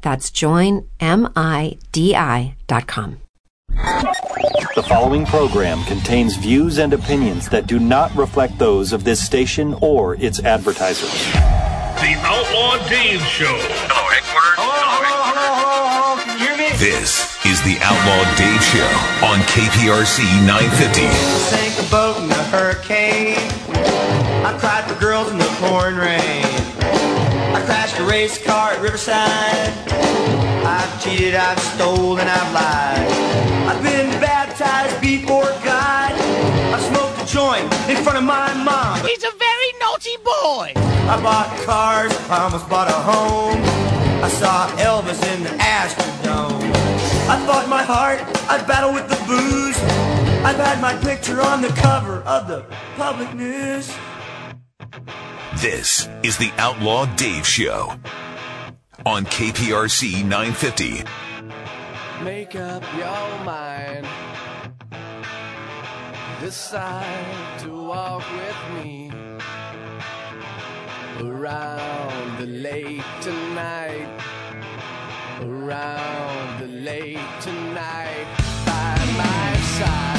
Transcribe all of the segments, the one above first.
That's joinmidi.com. The following program contains views and opinions that do not reflect those of this station or its advertisers. The Outlaw Dave Show. Hello, headquarters. Hello, hello, hello, hello, hello. Can you hear me? This is the Outlaw Dave Show on KPRC 950. Sank a boat in a hurricane. I cried for girls in the pouring rain. I crashed a race car at Riverside. I've cheated, I've stolen, I've lied. I've been baptized before God. I smoked a joint in front of my mom. He's a very naughty boy. I bought cars, I almost bought a home. I saw Elvis in the Astrodome. I fought my heart, I battled with the booze. I've had my picture on the cover of the public news. This is the Outlaw Dave Show on KPRC 950. Make up your mind. Decide to walk with me around the lake tonight. Around the lake tonight by my side.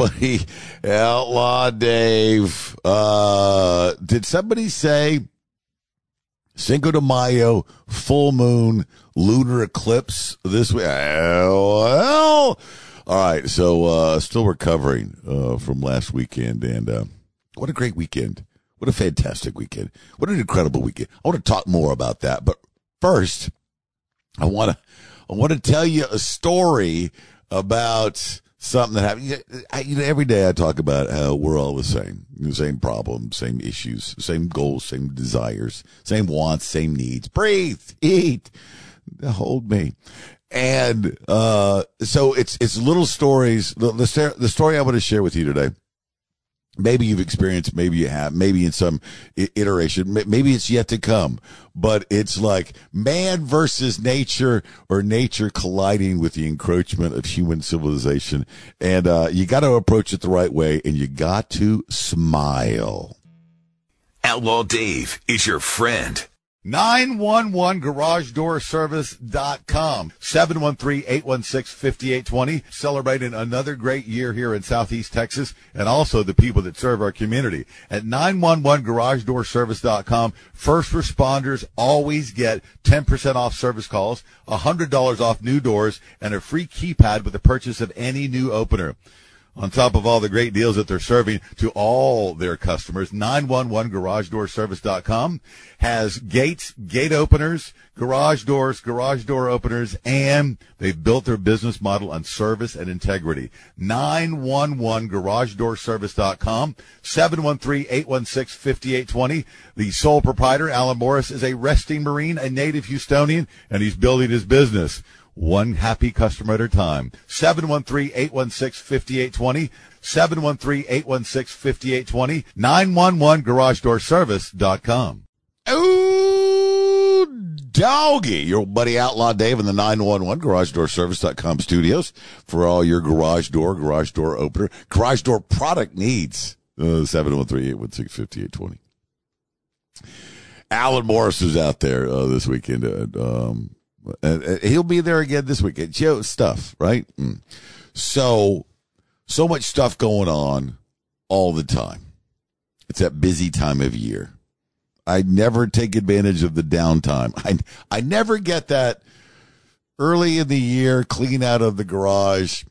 Outlaw Dave. Uh, did somebody say Cinco de Mayo, full moon, lunar eclipse this week? Well, all right. So, uh, still recovering, uh, from last weekend and, uh, what a great weekend. What a fantastic weekend. What an incredible weekend. I want to talk more about that, but first, I want to, I want to tell you a story about something that happened. You know, every day I talk about how we're all the same, the same problems, same issues, same goals, same desires, same wants, same needs. Breathe, eat, hold me. And, uh, so it's, it's little stories. The, the, the story I want to share with you today maybe you've experienced, maybe you have, maybe in some iteration, maybe it's yet to come, but it's like man versus nature or nature colliding with the encroachment of human civilization. And, uh, you got to approach it the right way and you got to smile. Outlaw Dave is your friend. 911 garage door 713-816-5820 celebrating another great year here in southeast texas and also the people that serve our community. At 911garagedoorservice.com first responders always get 10% off service calls $100 off new doors and a free keypad with the purchase of any new opener on top of all the great deals that they're serving to all their customers. 911garagedoorservice.com has gates, gate openers, garage doors, garage door openers, and they've built their business model on service and integrity. 911garagedoorservice.com, 713-816-5820. The sole proprietor, Alan Morris, is a resting Marine, a native Houstonian, and he's building his business one happy customer at a time. 713-816-5820. 713-816-5820. 911garagedoorservice.com. Ooh, doggy. Your buddy Outlaw Dave in the 911 garagedoorservice.com studios for all your garage door, garage door opener, garage door product needs. Uh, 713-816-5820. Alan Morris is out there uh, this weekend. Um, uh, he'll be there again this weekend. Joe stuff, right? Mm. So, so much stuff going on all the time. It's that busy time of year. I never take advantage of the downtime. I I never get that early in the year clean out of the garage.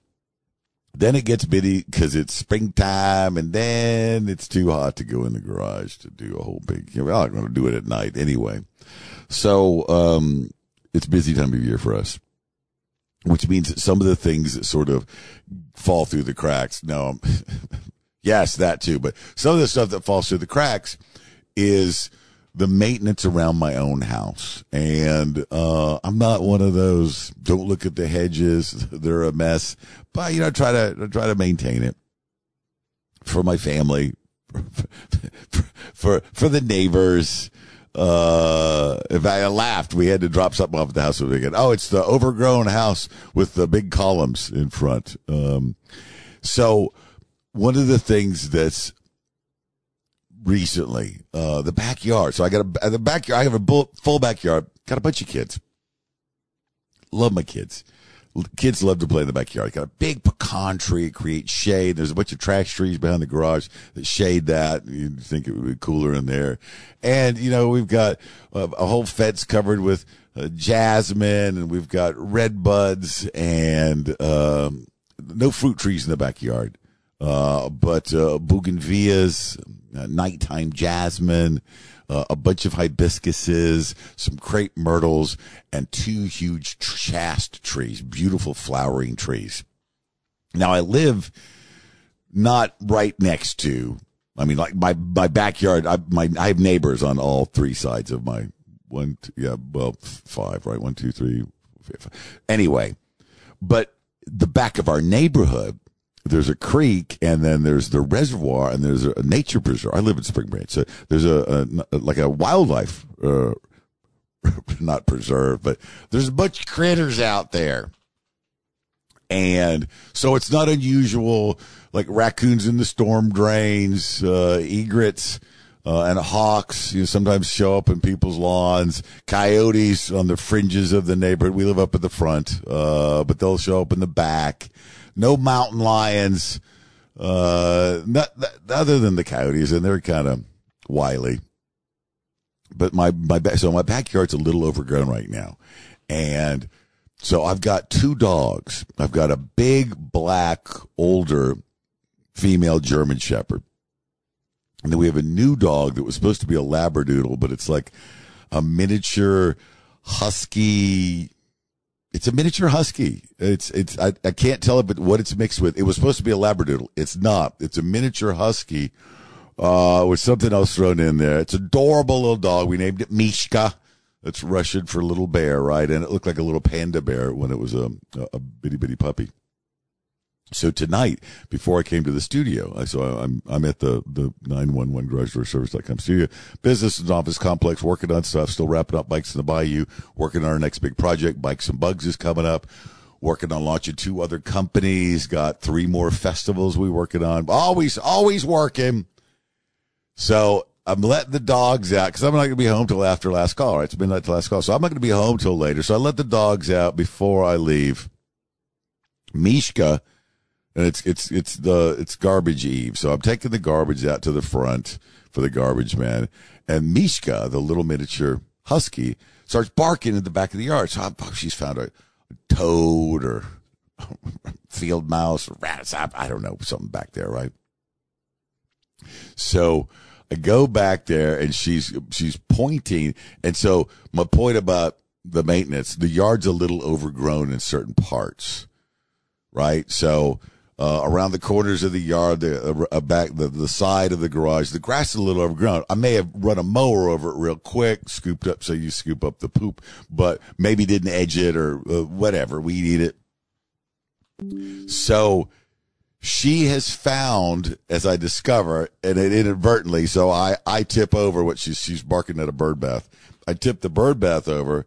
Then it gets busy because it's springtime, and then it's too hot to go in the garage to do a whole big. I'm going to do it at night anyway. So, um, it's busy time of year for us, which means some of the things that sort of fall through the cracks. No, yes, that too, but some of the stuff that falls through the cracks is the maintenance around my own house. And, uh, I'm not one of those, don't look at the hedges. They're a mess, but you know, try to, try to maintain it for my family, for, for, for the neighbors, uh, if I laughed, we had to drop something off at the house again. Oh, it's the overgrown house with the big columns in front. Um, so one of the things that's recently, uh, the backyard. So I got a, the backyard. I have a full backyard. Got a bunch of kids. Love my kids kids love to play in the backyard. Got a big pecan tree, it creates shade. There's a bunch of trash trees behind the garage that shade that. You think it would be cooler in there. And, you know, we've got a, a whole fence covered with uh, jasmine and we've got red buds and, um, no fruit trees in the backyard. Uh, but, uh, bougainvilleas, uh, nighttime jasmine, uh, a bunch of hibiscuses, some crepe myrtles, and two huge chaste trees, beautiful flowering trees. Now I live not right next to, I mean, like my, my backyard, I, my, I have neighbors on all three sides of my one, two, yeah, well, five, right? One, two, three. Five. Anyway, but the back of our neighborhood there's a creek and then there's the reservoir and there's a nature preserve. I live in Spring Branch. So there's a, a like a wildlife, uh, not preserve, but there's a bunch of critters out there. And so it's not unusual, like raccoons in the storm drains, uh, egrets, uh, and hawks, you know, sometimes show up in people's lawns, coyotes on the fringes of the neighborhood. We live up at the front, uh, but they'll show up in the back no mountain lions, Uh, not, other than the coyotes, and they're kind of wily. But my my so my backyard's a little overgrown right now, and so I've got two dogs. I've got a big black older female German Shepherd, and then we have a new dog that was supposed to be a Labradoodle, but it's like a miniature husky it's a miniature husky. It's it's I, I can't tell it, but what it's mixed with. It was supposed to be a labradoodle. It's not. It's a miniature husky, uh, with something else thrown in there. It's adorable little dog. We named it Mishka. That's Russian for little bear, right? And it looked like a little panda bear when it was a a, a bitty bitty puppy. So tonight, before I came to the studio, I so I'm I'm at the the nine one one garage door service.com studio, business and office complex, working on stuff, still wrapping up bikes in the bayou, working on our next big project. Bikes and bugs is coming up. Working on launching two other companies. Got three more festivals we working on. Always, always working. So I'm letting the dogs out because I'm not going to be home till after last call. Right? It's midnight till last call, so I'm not going to be home till later. So I let the dogs out before I leave. Mishka and it's it's it's the it's garbage eve. So I'm taking the garbage out to the front for the garbage man, and Mishka, the little miniature husky, starts barking in the back of the yard. So I, oh, she's found a, toad or field mouse or rats. I, I don't know something back there, right? So I go back there and she's she's pointing, and so my point about the maintenance, the yard's a little overgrown in certain parts, right? So uh, around the corners of the yard, the uh, back the, the side of the garage. The grass is a little overgrown. I may have run a mower over it real quick, scooped up so you scoop up the poop, but maybe didn't edge it or uh, whatever. We eat it. So she has found, as I discover, and it inadvertently, so I I tip over what she's she's barking at a bird bath. I tip the bird bath over.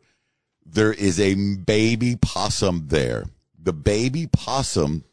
There is a baby possum there. The baby possum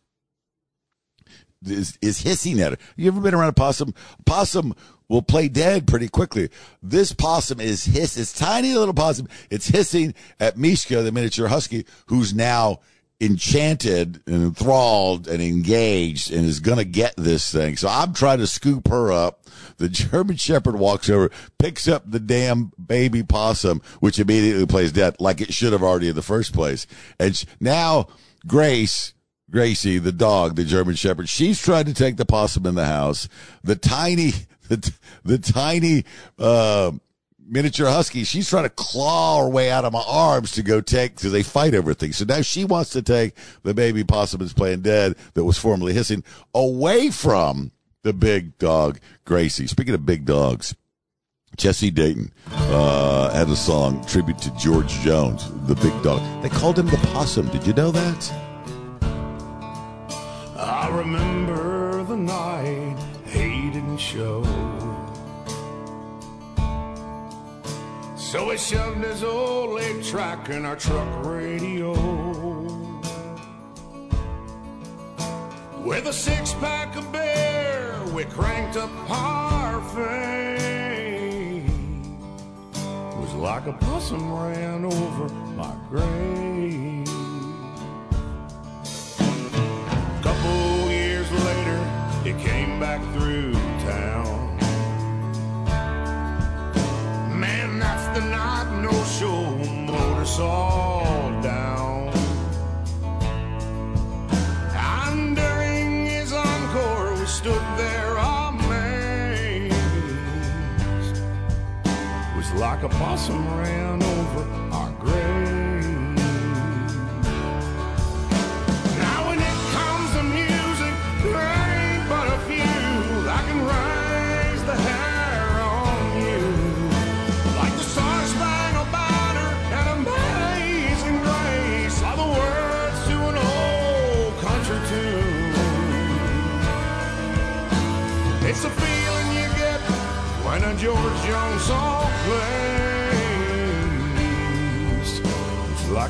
is, is hissing at it. You ever been around a possum? Possum will play dead pretty quickly. This possum is hiss. It's tiny little possum. It's hissing at Mishka, the miniature husky, who's now enchanted and enthralled and engaged and is going to get this thing. So I'm trying to scoop her up. The German Shepherd walks over, picks up the damn baby possum, which immediately plays dead like it should have already in the first place. And now Grace, Gracie, the dog, the German Shepherd, she's trying to take the possum in the house. The tiny, the, the tiny, uh, miniature husky, she's trying to claw her way out of my arms to go take, because they fight everything. So now she wants to take the baby possum that's playing dead that was formerly hissing away from the big dog, Gracie. Speaking of big dogs, Jesse Dayton uh, had a song tribute to George Jones, the big dog. They called him the possum. Did you know that? Shoved his old eight track in our truck radio. With a six pack of beer, we cranked up Parfait. It was like a possum ran over my grave. Couple years later, he came back through town. The night no show motor saw down. And during his encore, we stood there amazed. It was like a possum ran over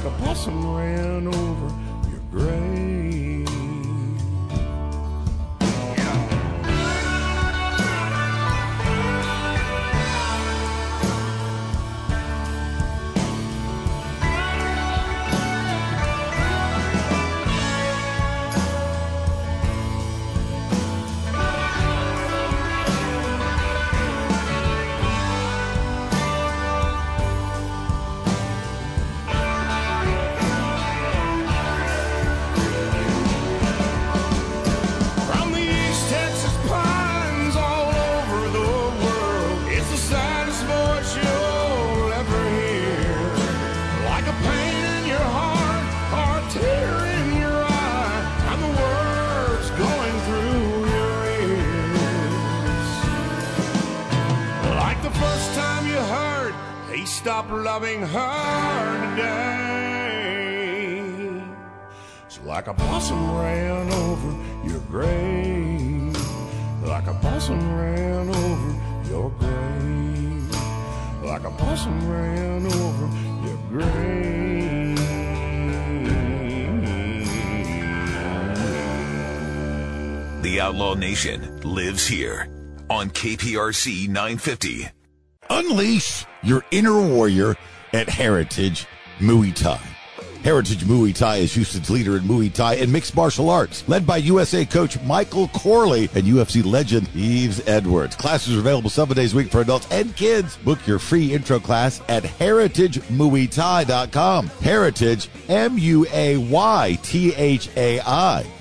like a possum ran over your grave. Her today. It's like a blossom ran over your grave, like a blossom ran over your grave, like a blossom ran over your grave. The Outlaw Nation lives here on KPRC 950. Unleash your inner warrior at Heritage Muay Thai. Heritage Muay Thai is Houston's leader in Muay Thai and mixed martial arts, led by USA coach Michael Corley and UFC legend Yves Edwards. Classes are available seven days a week for adults and kids. Book your free intro class at heritagemuaythai.com. Heritage, M-U-A-Y-T-H-A-I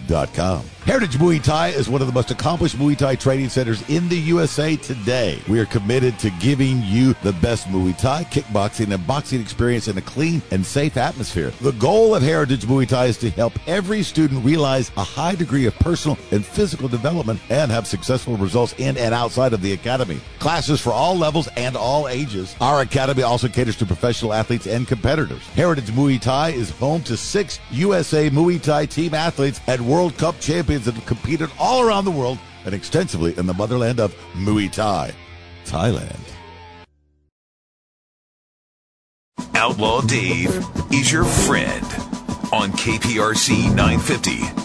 dot com. Heritage Muay Thai is one of the most accomplished Muay Thai training centers in the USA today. We are committed to giving you the best Muay Thai, kickboxing, and boxing experience in a clean and safe atmosphere. The goal of Heritage Muay Thai is to help every student realize a high degree of personal and physical development and have successful results in and outside of the academy. Classes for all levels and all ages. Our academy also caters to professional athletes and competitors. Heritage Muay Thai is home to six USA Muay Thai team athletes and World Cup champions that have competed all around the world and extensively in the motherland of Muay Thai, Thailand. Outlaw Dave is your friend on KPRC 950.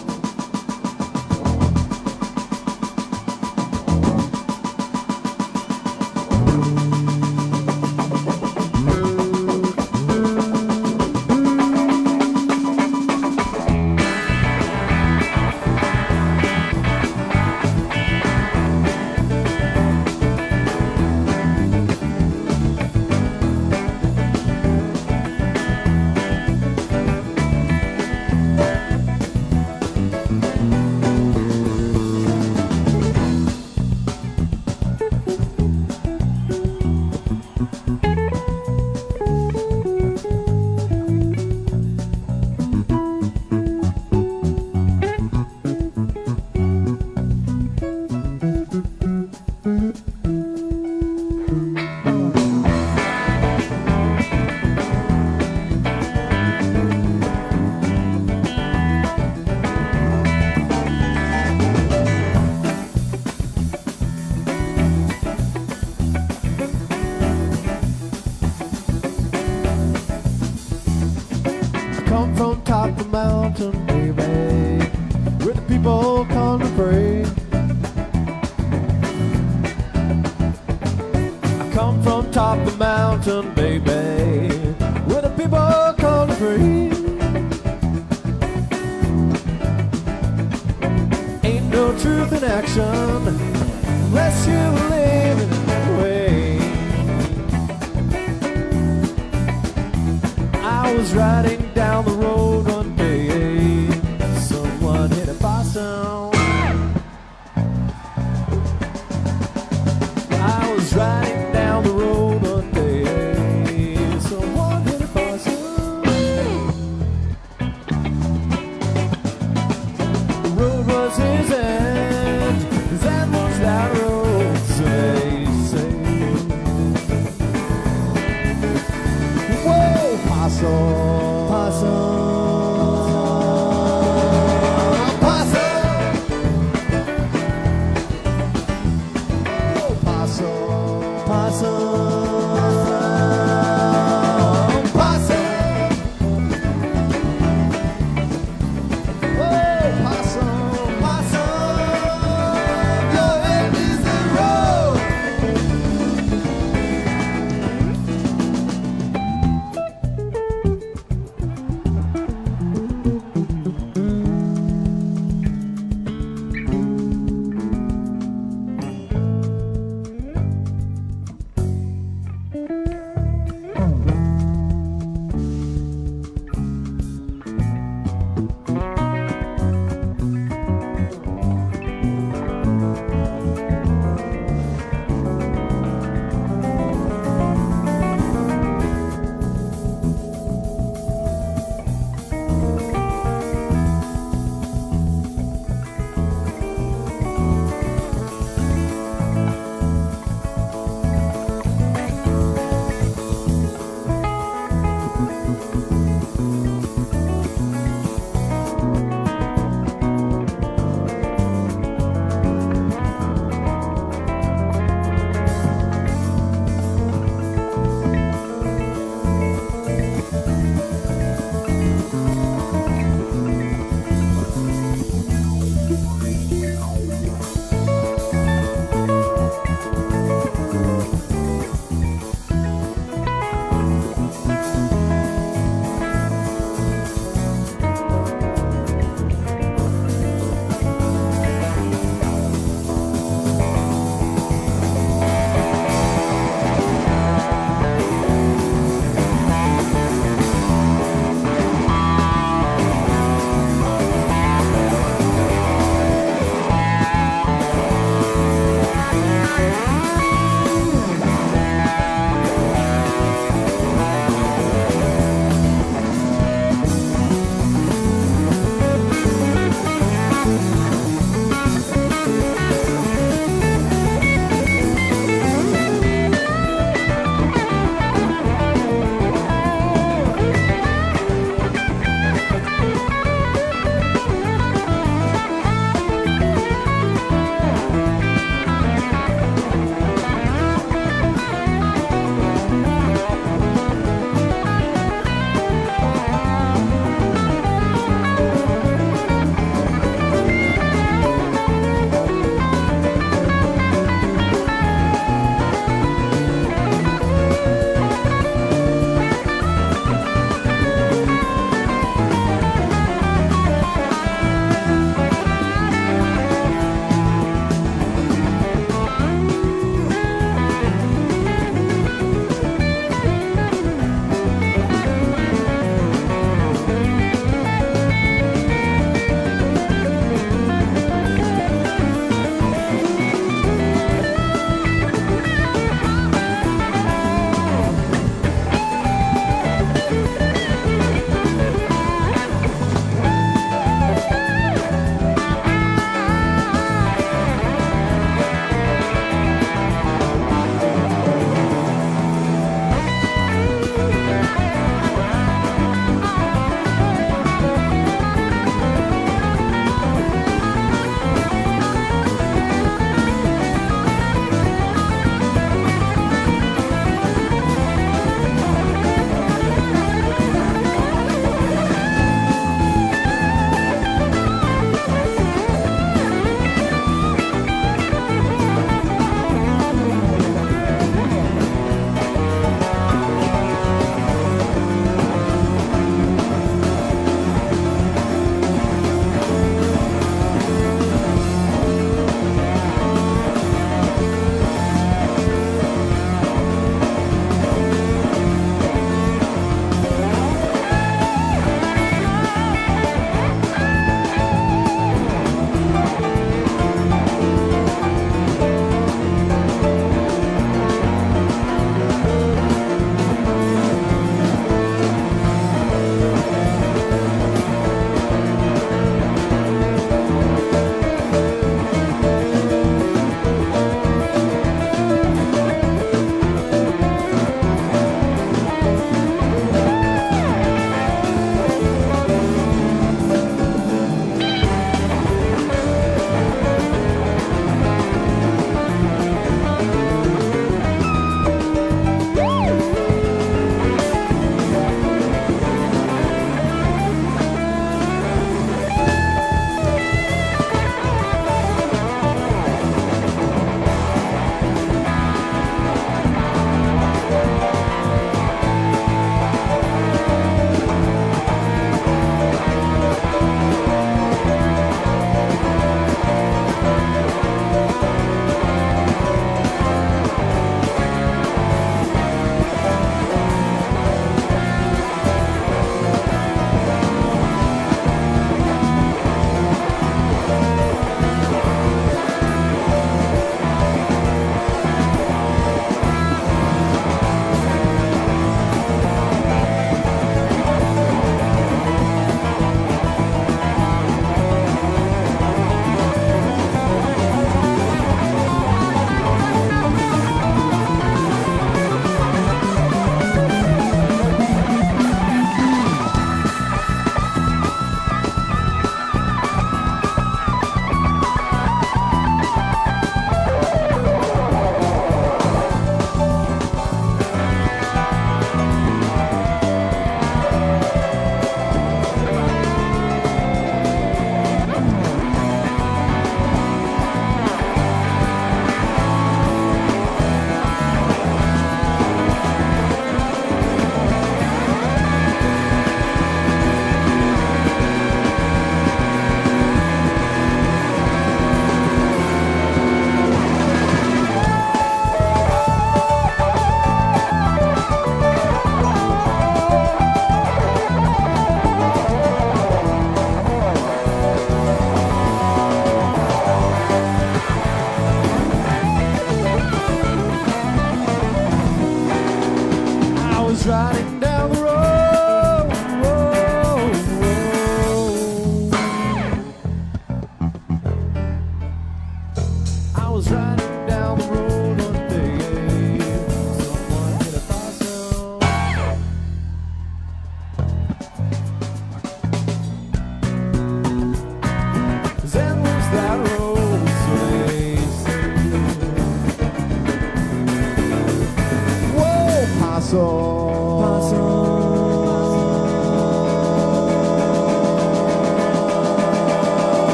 Whoa, possum,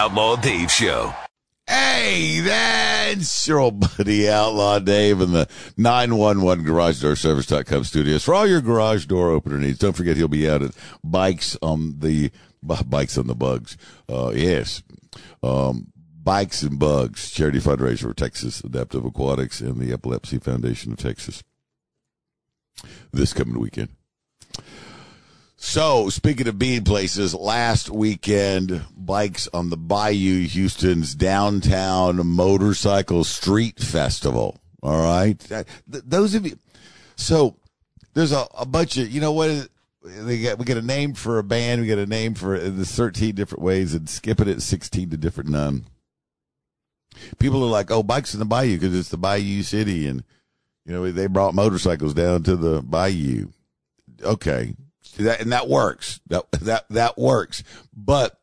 Outlaw Dave Show. Hey, that's your old buddy Outlaw Dave in the 911 Garage Door Service.com studios. For all your garage door opener needs, don't forget he'll be out at Bikes on the, Bikes on the Bugs. Uh, yes. Um, Bikes and Bugs, charity fundraiser for Texas Adaptive Aquatics and the Epilepsy Foundation of Texas this coming weekend. So, speaking of being places, last weekend, bikes on the Bayou, Houston's downtown motorcycle street festival. All right. That- th- those of you, so there's a, a bunch of, you know what? is- They got, we get a name for a band. We get a name for uh, the 13 different ways and skipping it 16 to different none. People are like, oh, bikes in the Bayou because it's the Bayou City. And, you know, they brought motorcycles down to the Bayou. Okay. That, and that works. That, that, that works. But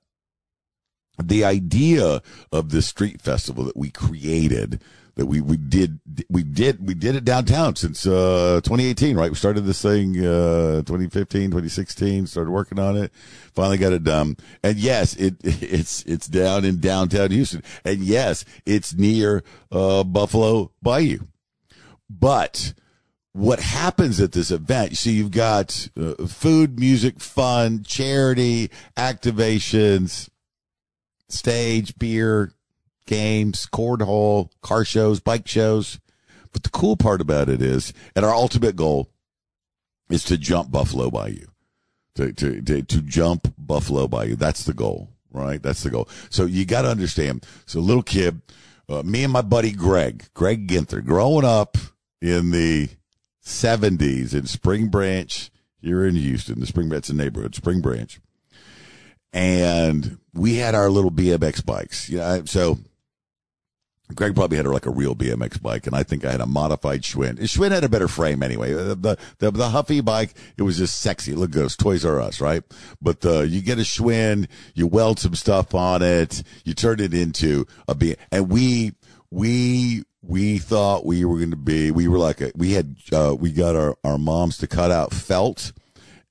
the idea of this street festival that we created, that we, we did, we did, we did it downtown since, uh, 2018, right? We started this thing, uh, 2015, 2016, started working on it, finally got it done. And yes, it, it's, it's down in downtown Houston. And yes, it's near, uh, Buffalo Bayou. But, what happens at this event. So you've got uh, food, music, fun, charity, activations, stage, beer, games, cornhole, car shows, bike shows. But the cool part about it is, and our ultimate goal is to jump Buffalo Bayou, to, to, to, to jump Buffalo Bayou. That's the goal, right? That's the goal. So you got to understand. So little kid, uh, me and my buddy Greg, Greg Ginther, growing up in the 70s in Spring Branch here in Houston, the Spring Branch neighborhood, Spring Branch. And we had our little BMX bikes. You know, so Greg probably had like a real BMX bike, and I think I had a modified Schwinn. Schwinn had a better frame anyway. The, the, the, the Huffy bike, it was just sexy. Look was Toys R Us, right? But, uh, you get a Schwinn, you weld some stuff on it, you turn it into a B, and we, we, we thought we were going to be, we were like, a, we had, uh, we got our, our moms to cut out felt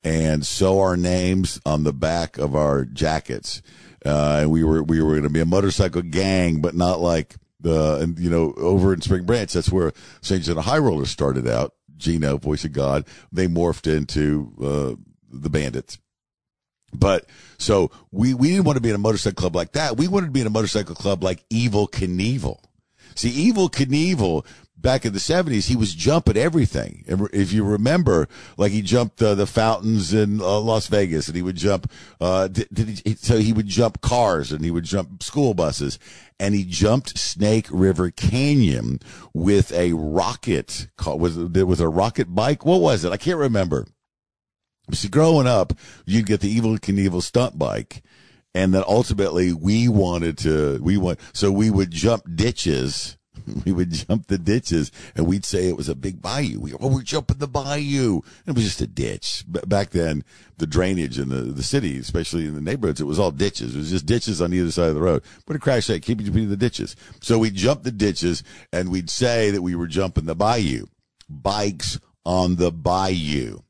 and sew our names on the back of our jackets. Uh, and we were, we were going to be a motorcycle gang, but not like the, and you know, over in Spring Branch, that's where Saints St. John High Rollers started out. Gino, Voice of God, they morphed into, uh, the bandits. But so we, we didn't want to be in a motorcycle club like that. We wanted to be in a motorcycle club like Evel Knievel. See, Evel Knievel back in the seventies, he was jumping everything. If- you remember, like he jumped uh, the fountains in uh, Las Vegas, and he would jump. Uh, did, did he, so he would jump cars, and he would jump school buses, and he jumped Snake River Canyon with a rocket. ca- Was a rocket bike? What was it? I can't remember. See, growing up, you'd get the Evel Knievel stunt bike. And then ultimately we wanted to, we want, so we would jump ditches we would jump the ditches and we'd say it was a big bayou. We, oh, we're jumping the bayou. It was just a ditch. Back then, the drainage in the, the city, especially in the neighborhoods, it was all ditches. It was just ditches on either side of the road. But a crash site, keep it between the ditches. So we'd jump the ditches and we'd say that we were jumping the bayou. Bikes on the bayou.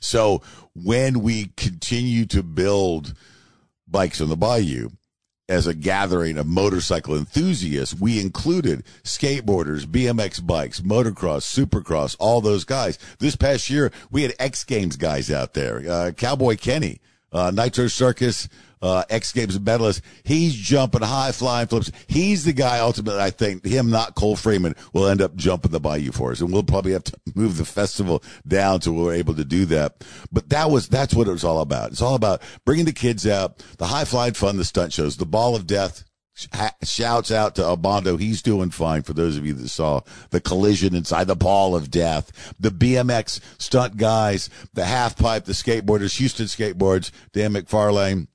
So when we continue to build bikes on the bayou, as a gathering of motorcycle enthusiasts, we included skateboarders, BMX bikes, motocross, supercross, all those guys. This past year, we had X Games guys out there. Uh, Cowboy Kenny, uh, Nitro Circus, uh, X Games medalist. He's jumping high flying flips. He's the guy ultimately, I think, him, not Cole Freeman, will end up jumping the bayou for us. And we'll probably have to move the festival down to where we're able to do that. But that was, that's what it was all about. It's all about bringing the kids out, the high flying fun, the stunt shows, the ball of death. Shouts out to Abondo. He's doing fine for those of you that saw the collision inside the ball of death. The BMX stunt guys, the half pipe, the skateboarders, Houston skateboards, Dan McFarlane,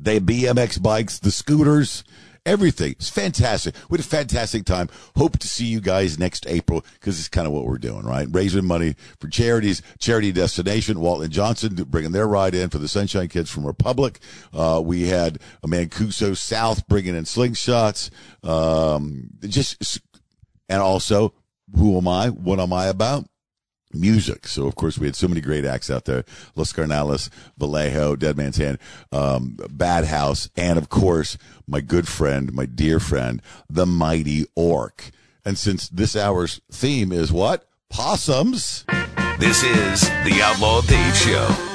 they BMX bikes, the scooters, everything. It's fantastic. We had a fantastic time. Hope to see you guys next April because it's kind of what we're doing, right? Raising money for charities, charity destination. Walton Johnson bringing their ride in for the Sunshine Kids from Republic. Uh, we had a Mancuso South bringing in slingshots. Um, just, and also, who am I? What am I about? Music. So of course we had so many great acts out there. Los Carnales, Vallejo, Dead Man's Hand, um, Bad House, and of course my good friend, my dear friend, the Mighty Orq. And since this hour's theme is what? Possums. This is the Outlaw Dave Show.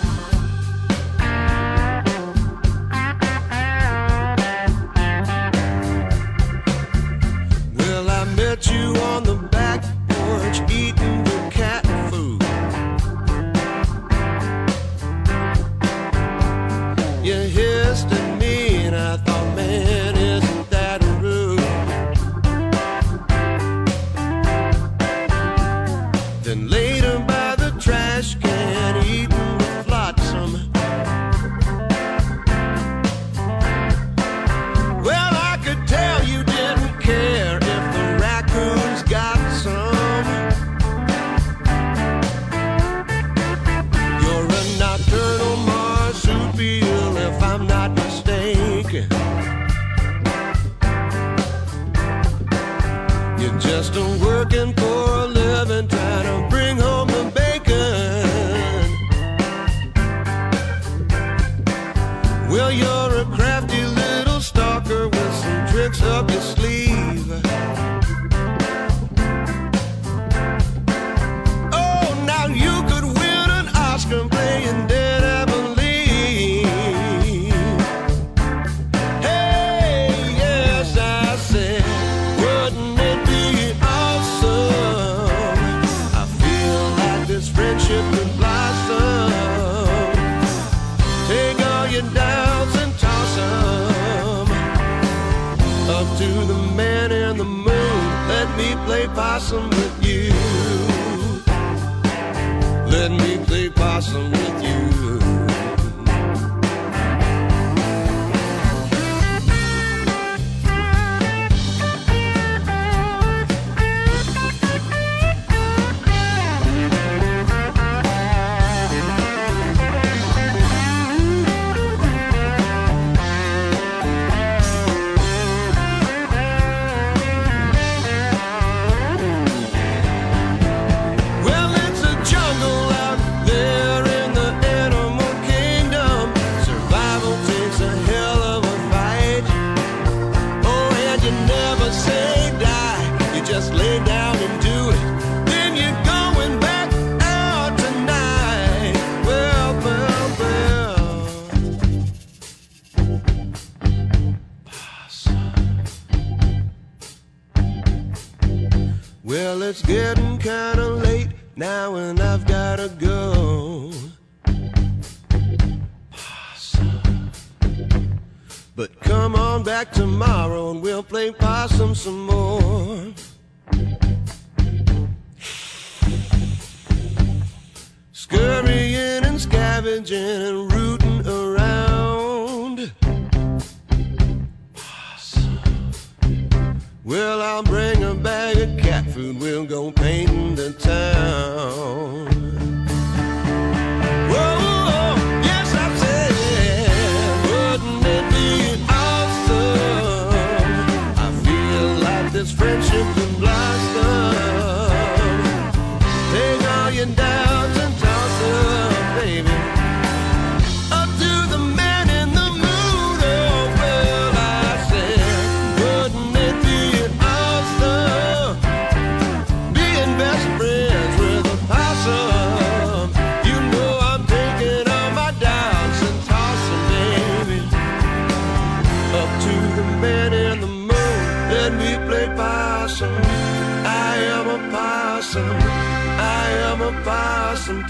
Possum with you. Let me play possum with you.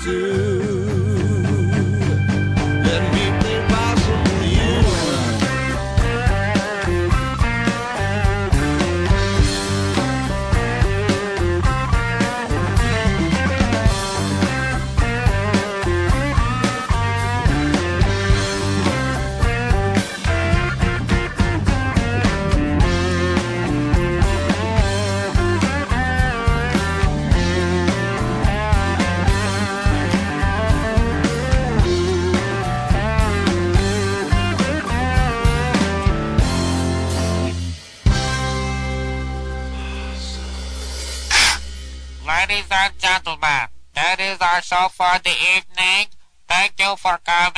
Possum the evening. Thank you for coming.